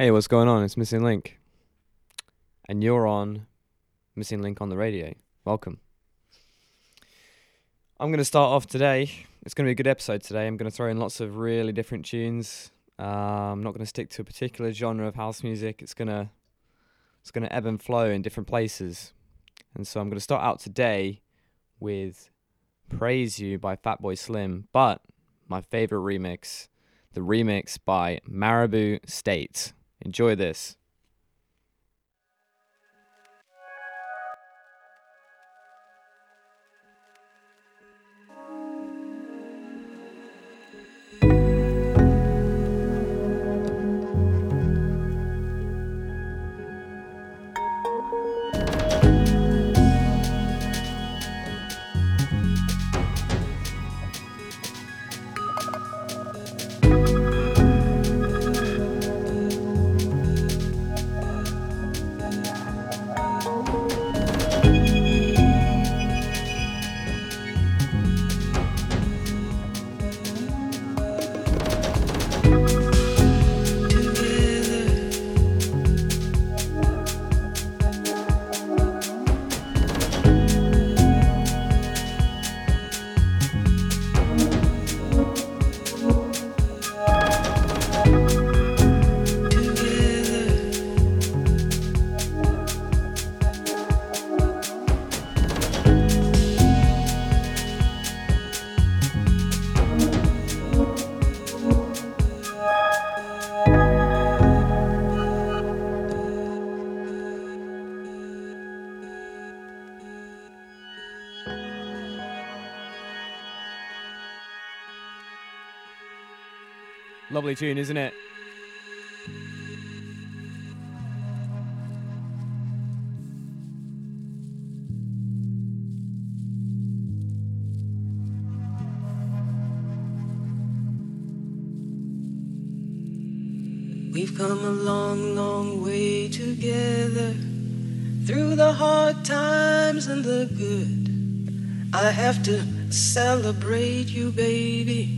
Hey, what's going on? It's Missing Link. And you're on Missing Link on the radio. Welcome. I'm going to start off today. It's going to be a good episode today. I'm going to throw in lots of really different tunes. Uh, I'm not going to stick to a particular genre of house music. It's going to it's going to ebb and flow in different places. And so I'm going to start out today with Praise You by Fatboy Slim, but my favorite remix, the remix by Maribou State. Enjoy this. Lovely tune, isn't it? We've come a long, long way together through the hard times and the good. I have to celebrate you, baby.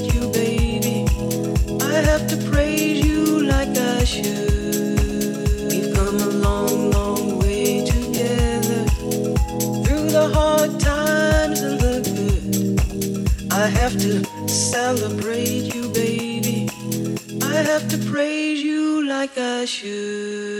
like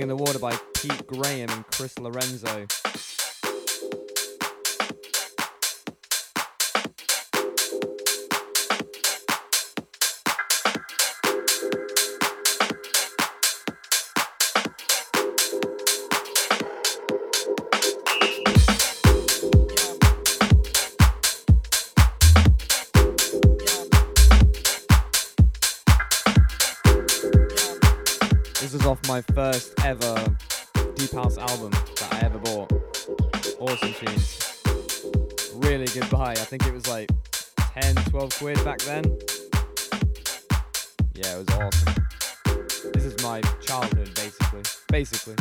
Something in the Water by Pete Graham and Chris Lorenzo. This is off my first Really good buy. I think it was like 10, 12 quid back then. Yeah, it was awesome. This is my childhood, basically. Basically.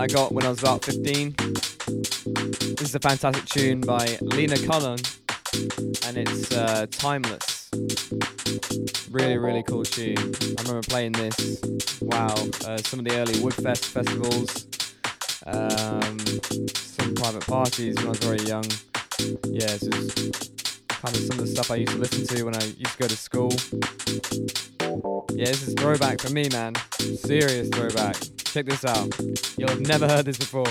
That I got when I was about 15. This is a fantastic tune by Lena Cullen, and it's uh, Timeless. Really, really cool tune. I remember playing this, wow, uh, some of the early Woodfest festivals, um, some private parties when I was very young. Yeah, this is kind of some of the stuff I used to listen to when I used to go to school. Yeah, this is throwback for me, man. Serious throwback. Check this out. You'll have never heard this before.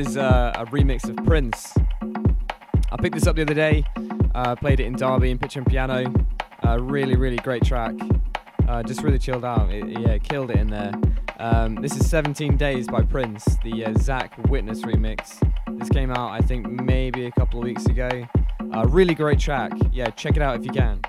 Is uh, a remix of Prince. I picked this up the other day, uh, played it in Derby in Pitcher and Piano. Uh, really, really great track. Uh, just really chilled out. It, yeah, killed it in there. Um, this is 17 Days by Prince, the uh, Zach Witness remix. This came out, I think, maybe a couple of weeks ago. Uh, really great track. Yeah, check it out if you can.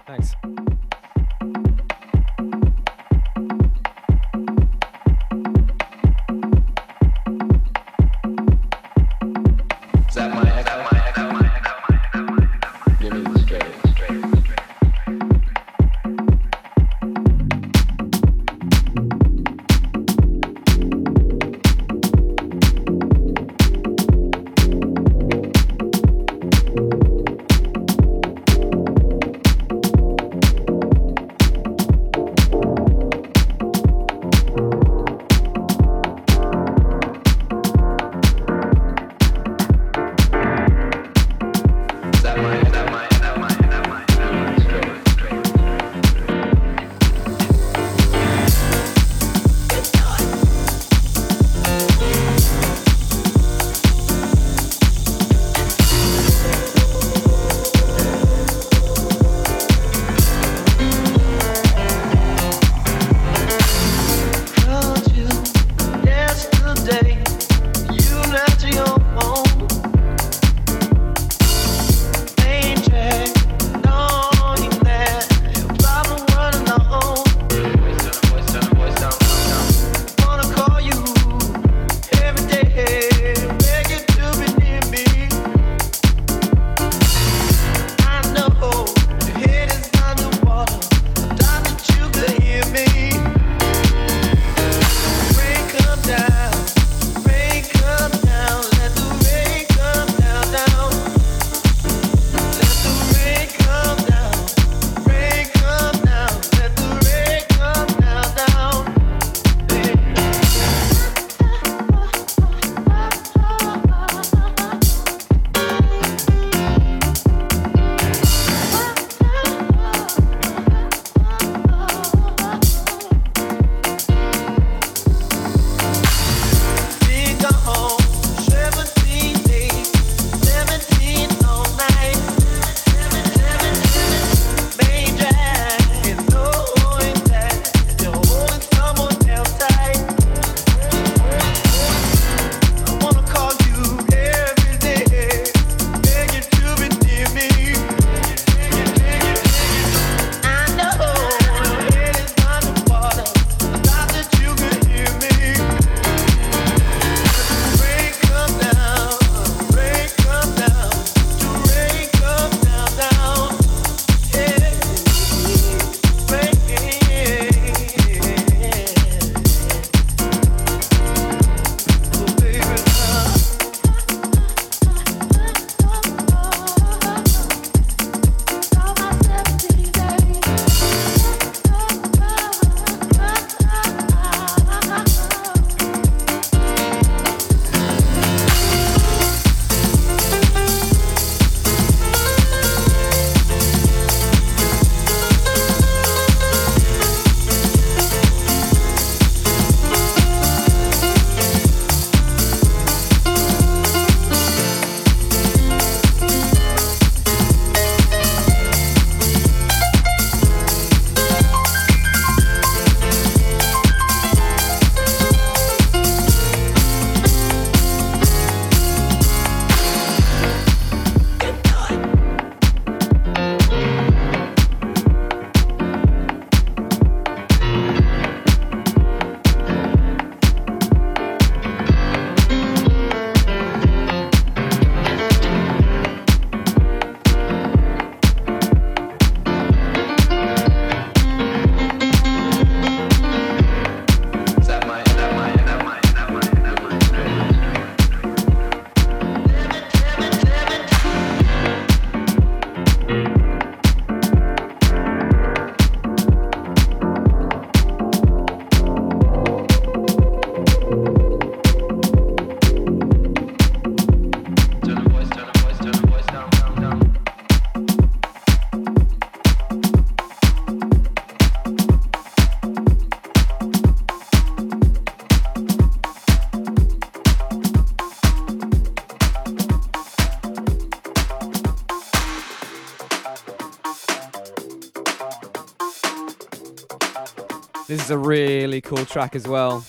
A really cool track as well.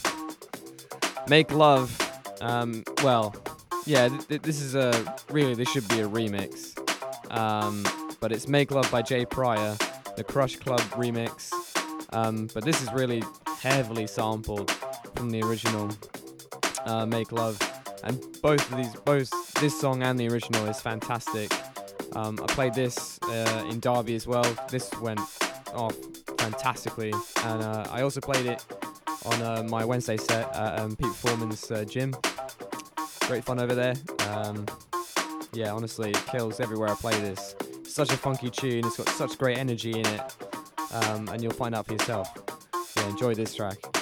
Make Love. Um, well, yeah, th- th- this is a really this should be a remix. Um, but it's Make Love by Jay Pryor, the Crush Club remix. Um, but this is really heavily sampled from the original uh, Make Love, and both of these, both this song and the original is fantastic. Um, I played this uh, in Derby as well. This went off fantastically, and uh, I also played it on uh, my Wednesday set at um, Pete Foreman's uh, gym. Great fun over there. Um, yeah, honestly, it kills everywhere I play this. Such a funky tune. It's got such great energy in it, um, and you'll find out for yourself. Yeah, enjoy this track.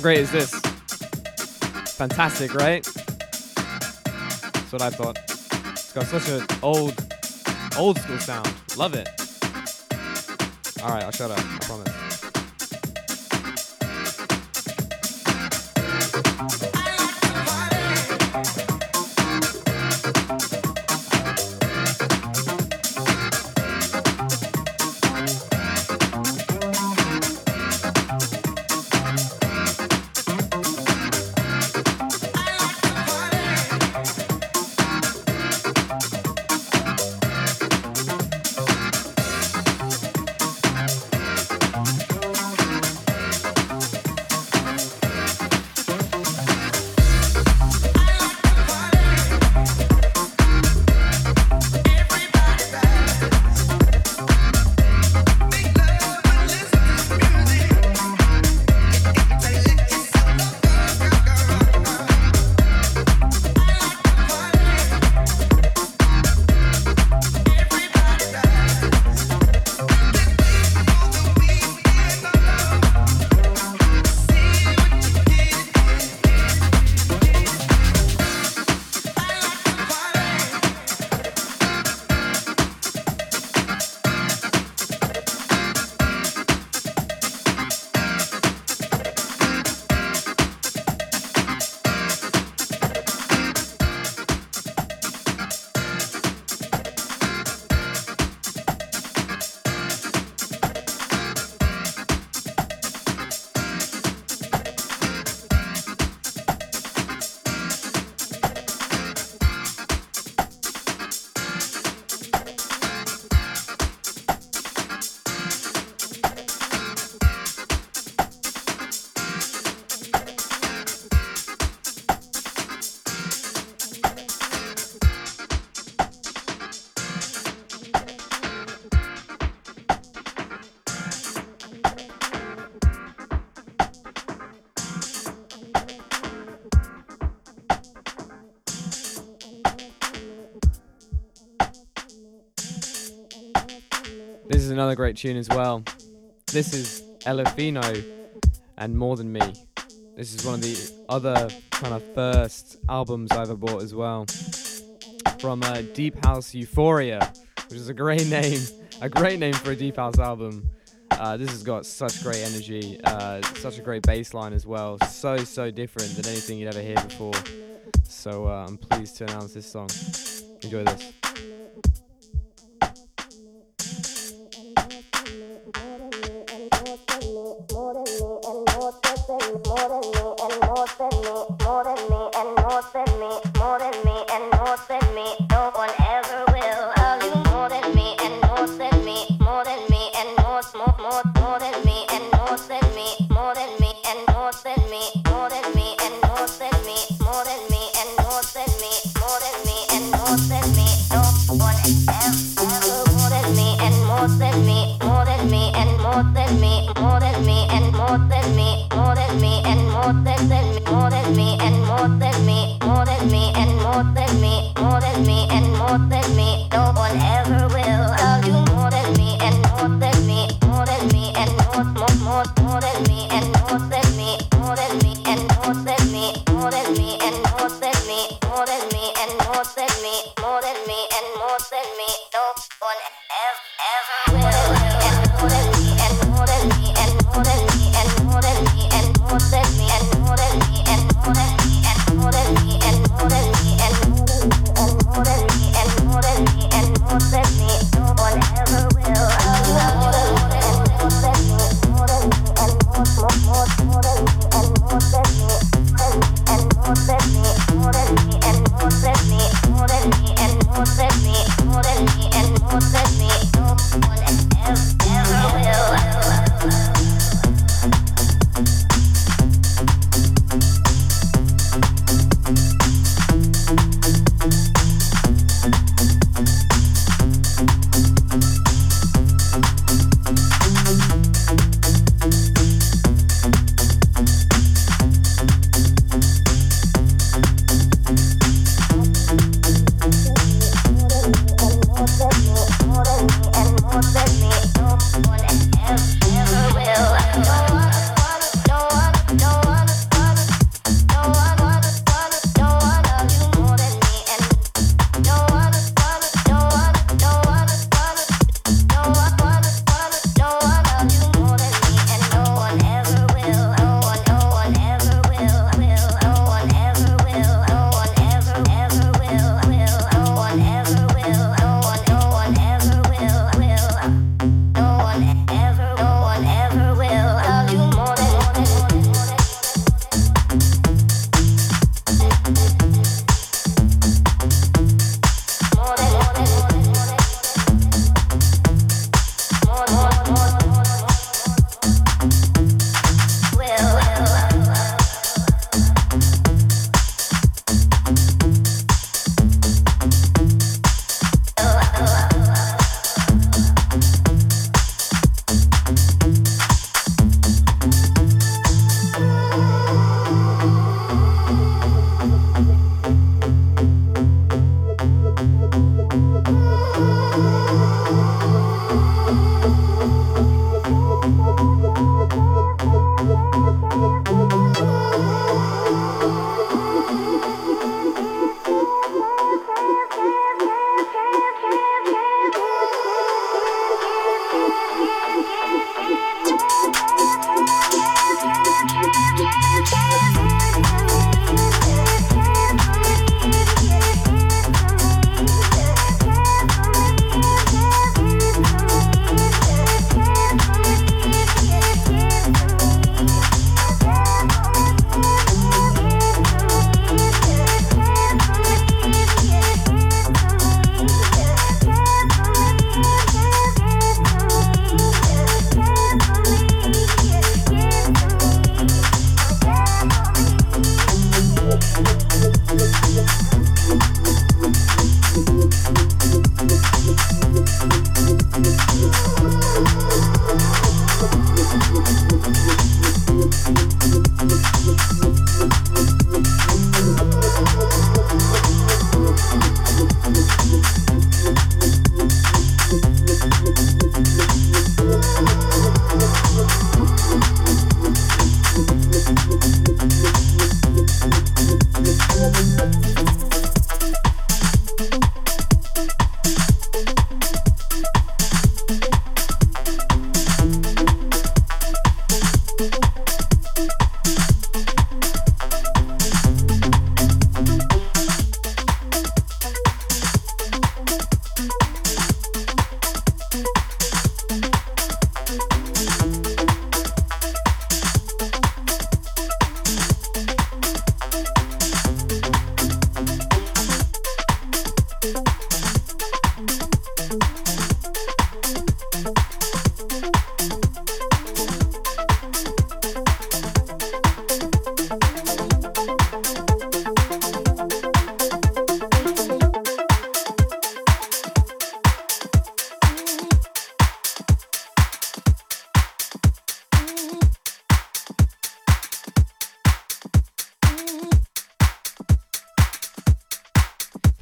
How great is this? Fantastic, right? That's what I thought. It's got such an old, old school sound. Love it. All right, I'll shut up. I promise. Another great tune as well. This is Elefino and More Than Me. This is one of the other kind of first albums I ever bought as well. From uh, Deep House Euphoria, which is a great name, a great name for a Deep House album. Uh, this has got such great energy, uh, such a great bass line as well. So, so different than anything you'd ever hear before. So, uh, I'm pleased to announce this song. Enjoy this.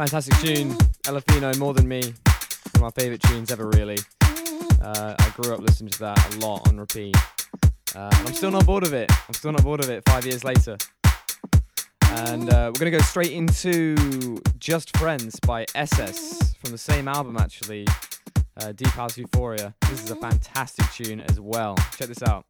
Fantastic tune, Elefino, More Than Me. One of my favourite tunes ever, really. Uh, I grew up listening to that a lot on repeat. Uh, I'm still not bored of it. I'm still not bored of it five years later. And uh, we're going to go straight into Just Friends by SS from the same album, actually. Uh, Deep House Euphoria. This is a fantastic tune as well. Check this out.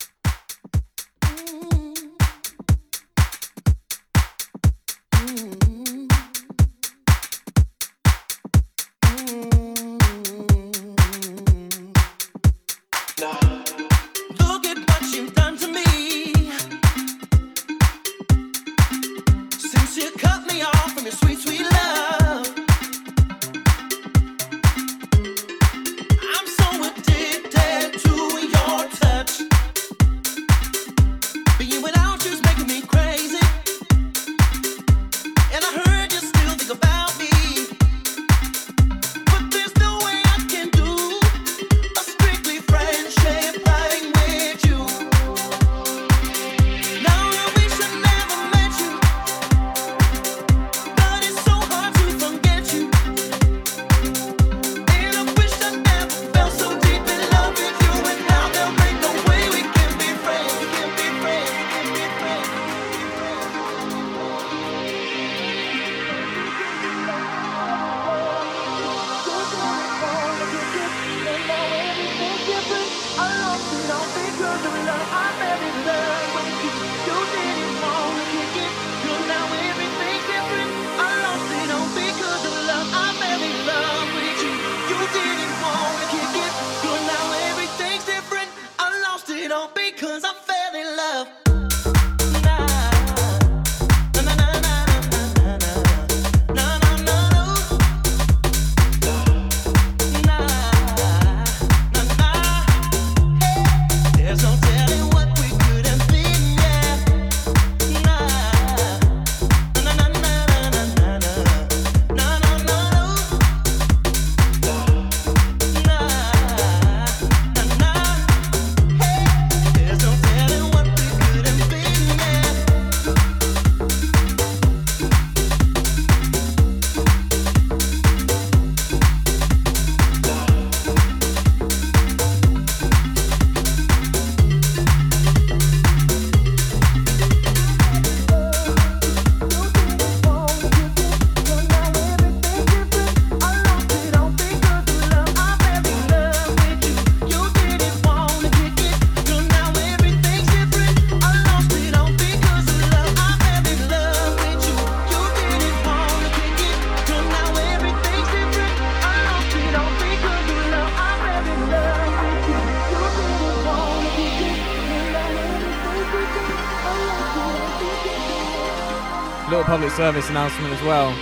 Service announcement as well.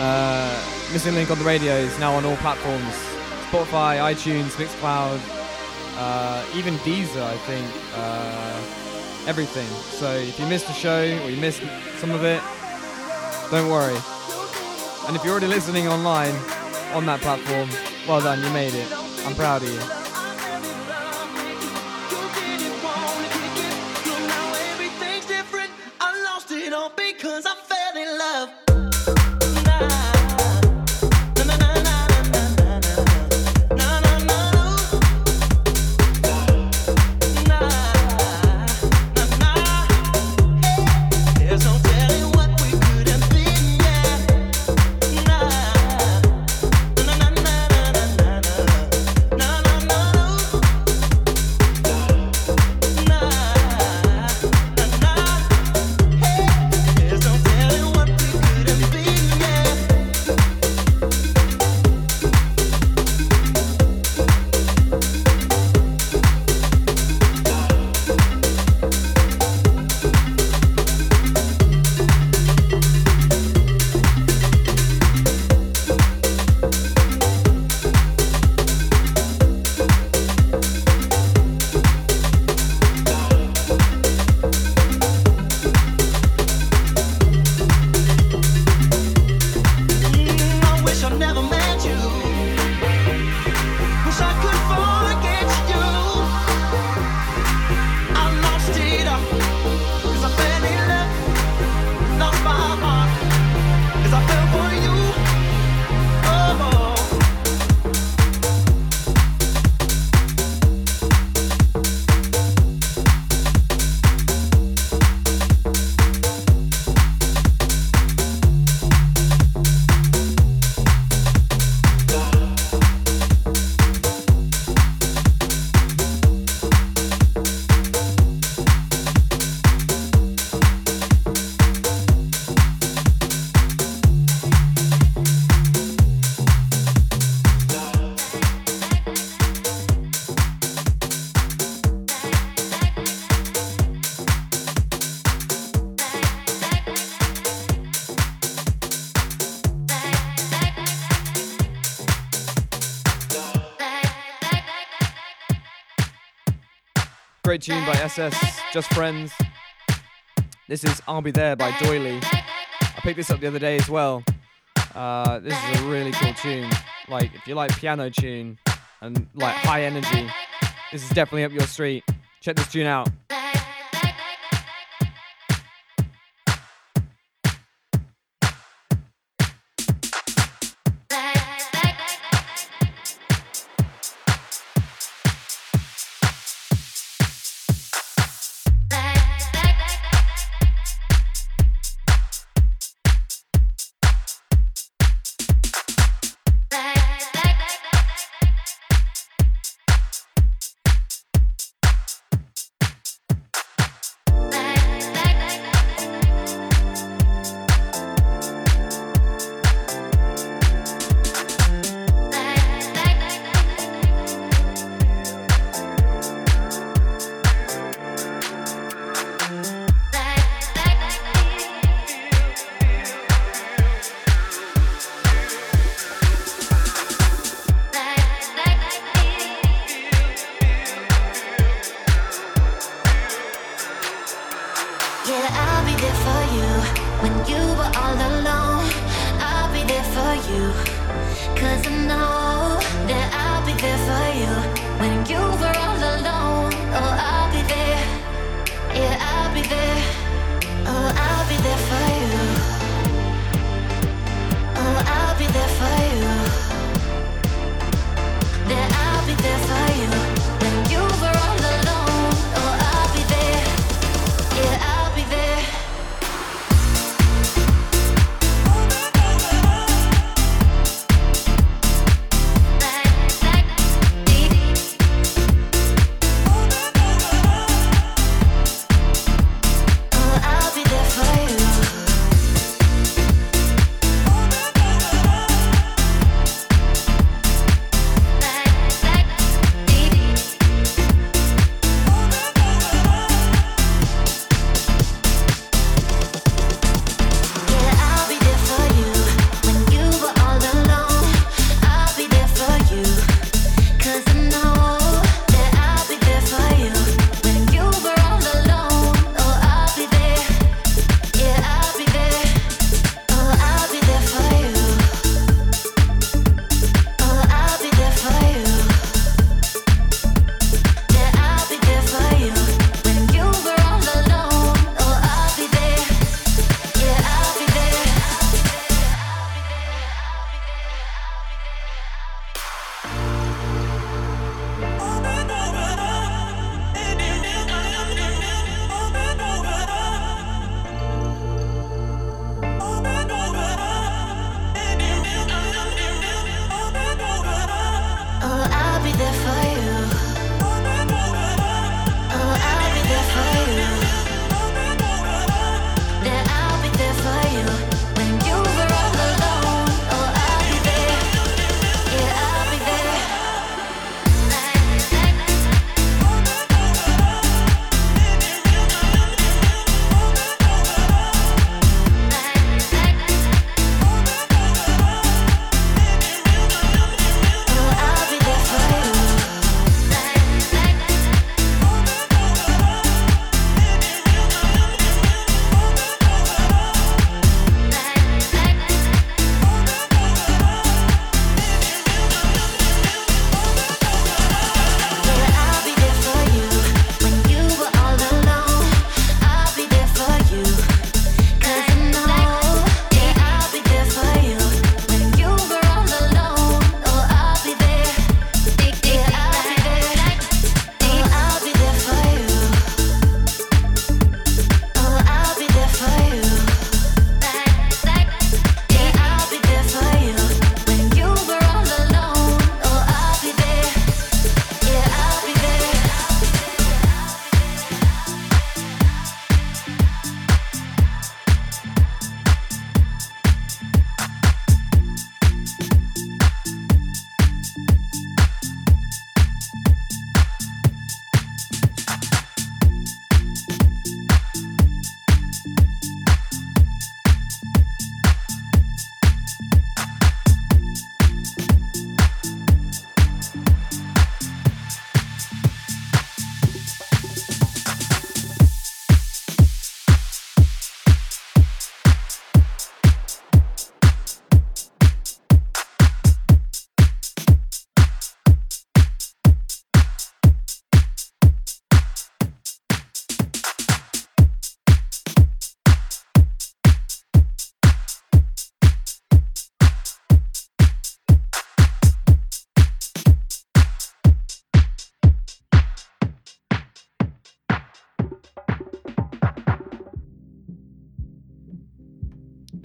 Uh, Missing Link on the radio is now on all platforms Spotify, iTunes, Mixcloud, uh, even Deezer, I think. Uh, everything. So if you missed the show or you missed some of it, don't worry. And if you're already listening online on that platform, well done, you made it. I'm proud of you. SS, Just Friends. This is I'll Be There by Doily. I picked this up the other day as well. Uh, this is a really cool tune. Like, if you like piano tune and like high energy, this is definitely up your street. Check this tune out.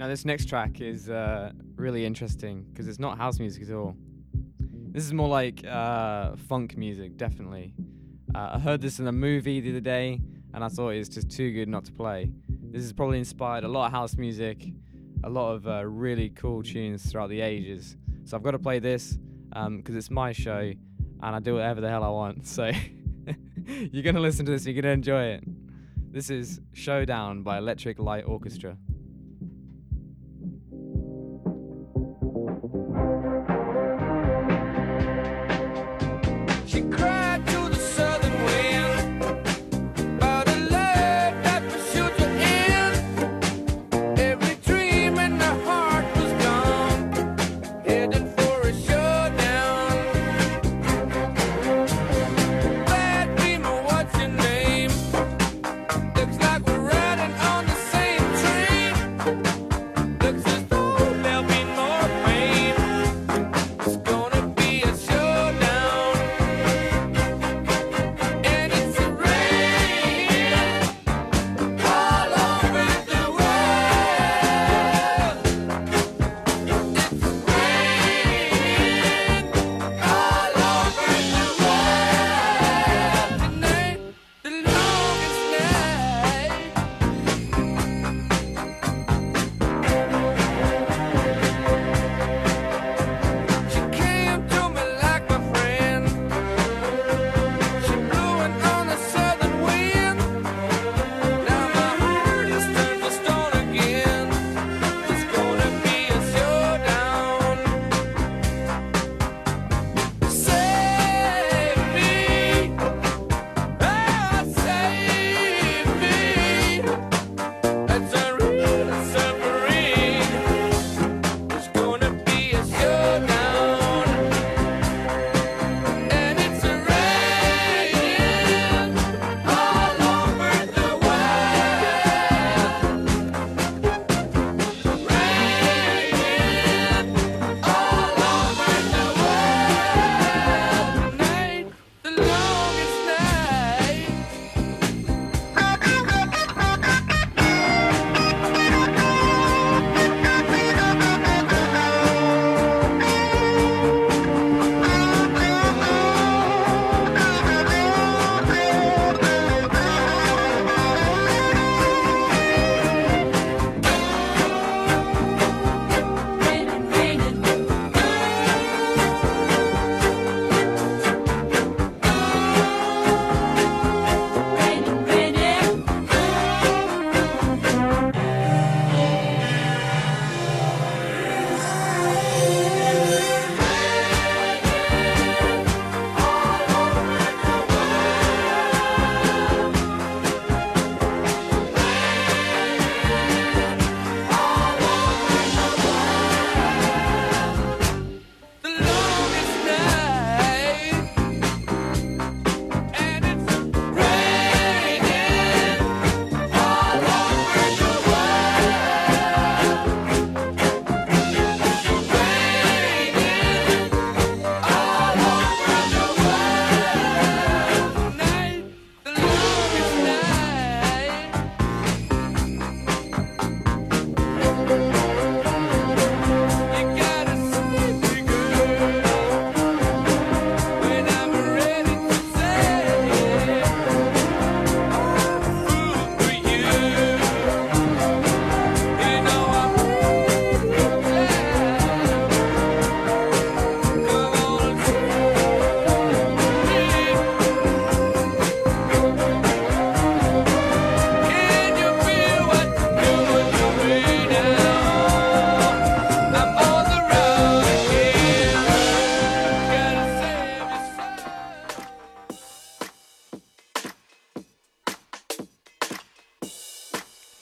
Now, this next track is uh, really interesting because it's not house music at all. This is more like uh, funk music, definitely. Uh, I heard this in a movie the other day, and I thought it's just too good not to play. This has probably inspired a lot of house music, a lot of uh, really cool tunes throughout the ages. So I've got to play this because um, it's my show, and I do whatever the hell I want. So you're gonna listen to this, you're gonna enjoy it. This is Showdown by Electric Light Orchestra.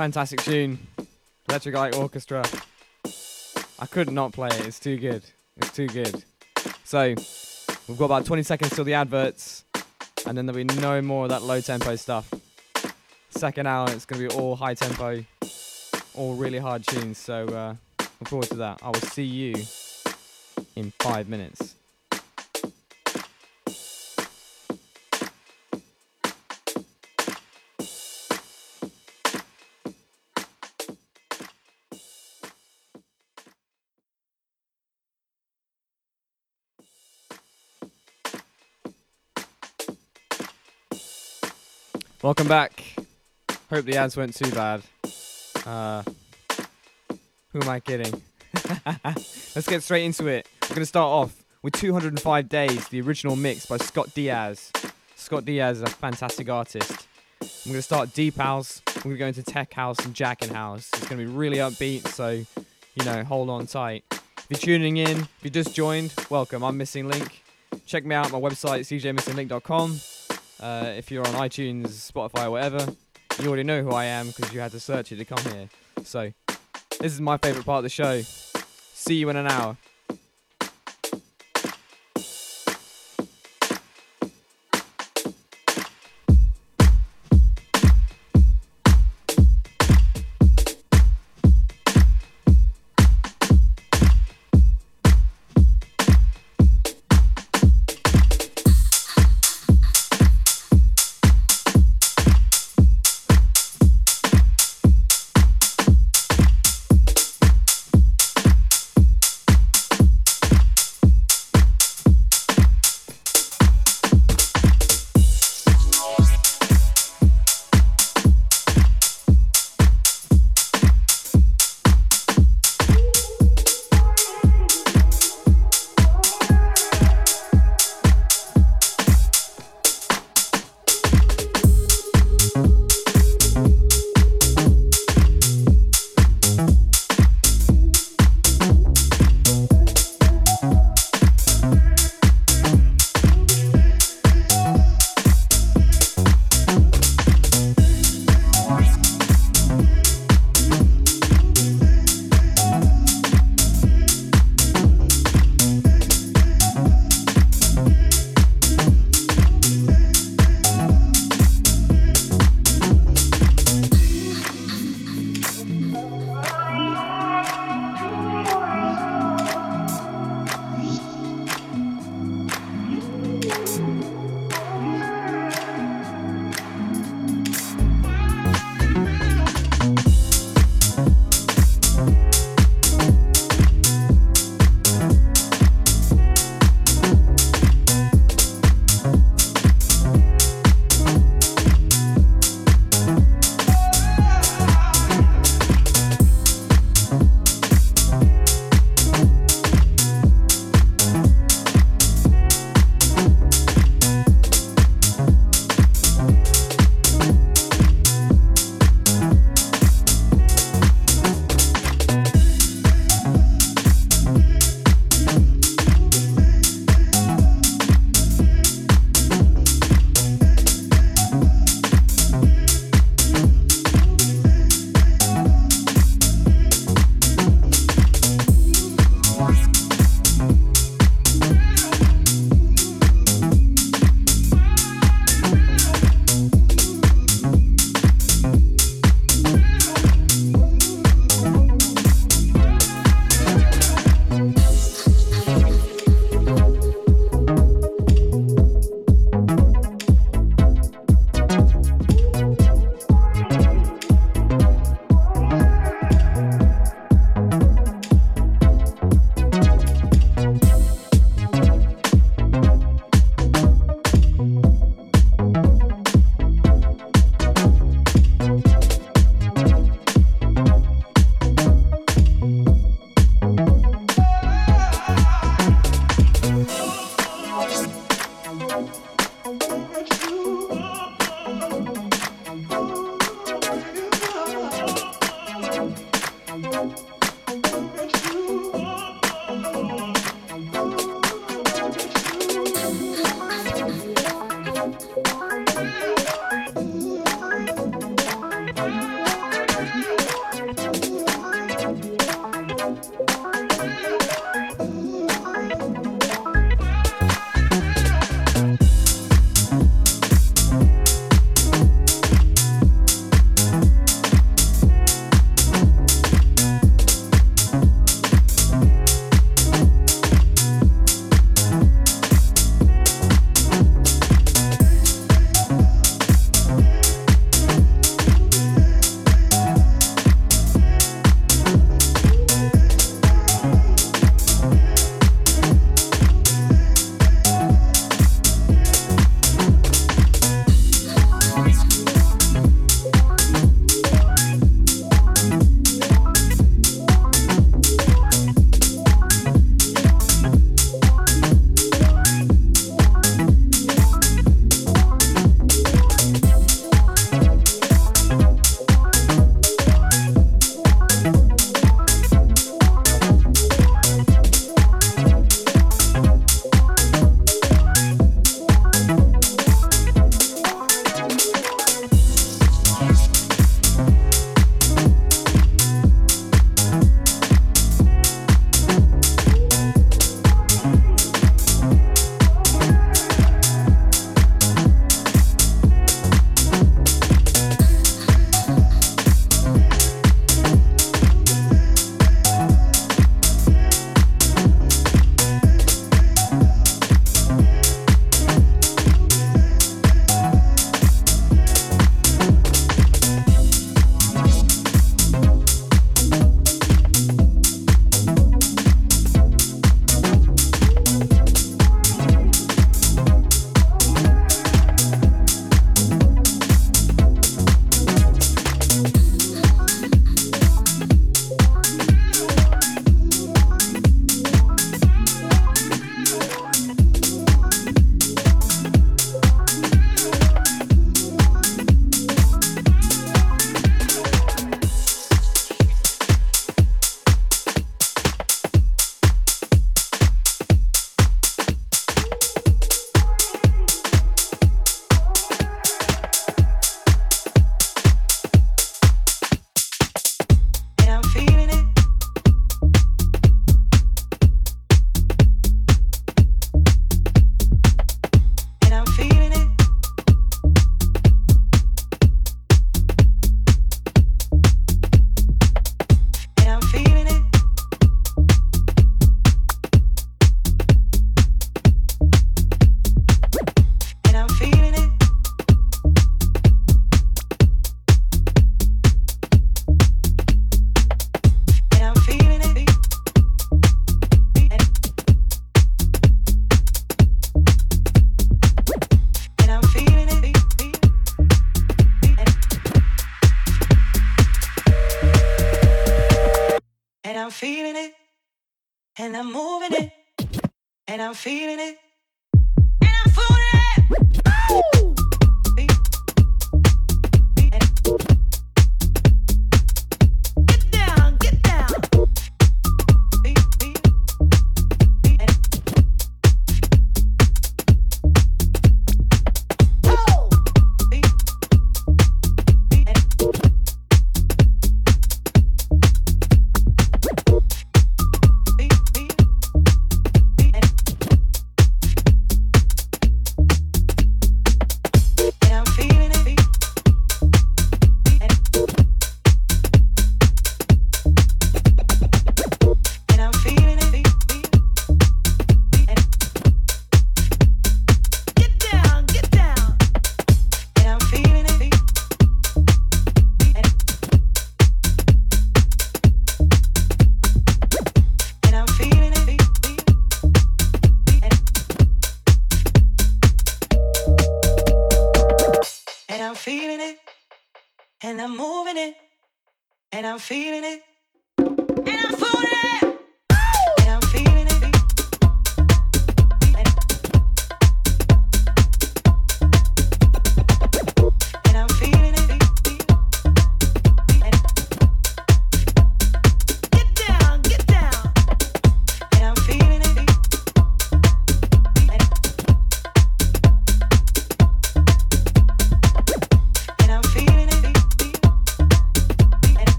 Fantastic tune. Electric Light Orchestra. I could not play it. It's too good. It's too good. So, we've got about 20 seconds till the adverts, and then there'll be no more of that low tempo stuff. Second hour, it's going to be all high tempo, all really hard tunes. So, uh, look forward to that. I will see you in five minutes. Welcome back. Hope the ads weren't too bad. Uh, who am I kidding? Let's get straight into it. We're going to start off with 205 Days, the original mix by Scott Diaz. Scott Diaz is a fantastic artist. I'm going to start deep house. We're going to go into tech house and jacking house. It's going to be really upbeat, so, you know, hold on tight. If you're tuning in, if you just joined, welcome. I'm Missing Link. Check me out my website, cjmissinglink.com. Uh, if you're on iTunes, Spotify, whatever, you already know who I am because you had to search it to come here. So, this is my favorite part of the show. See you in an hour.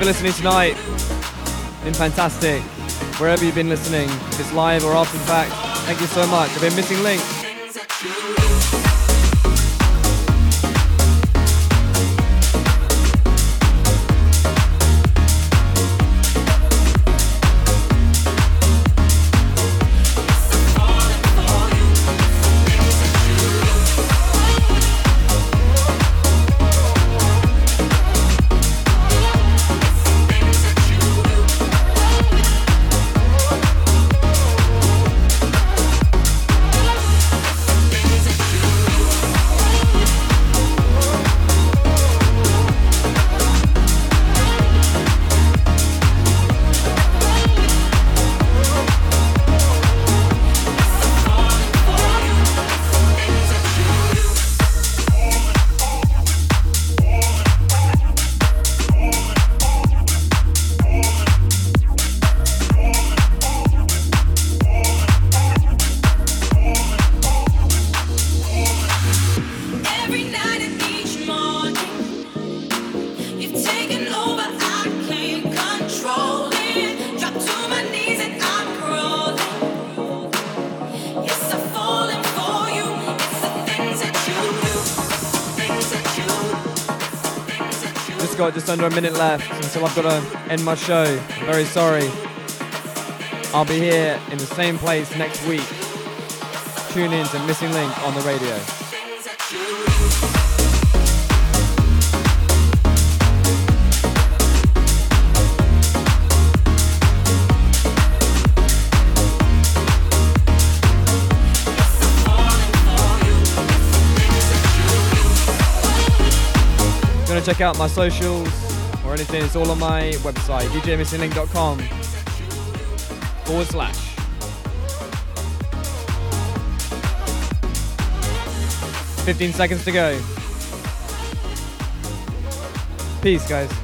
For listening tonight. Been fantastic. Wherever you've been listening, if it's live or after the fact, thank you so much. I've been Missing Link. Under a minute left until I've got to end my show. Very sorry. I'll be here in the same place next week. Tune in to Missing Link on the radio. to check out my socials or anything, it's all on my website, djmissinglink.com forward slash. Fifteen seconds to go. Peace, guys.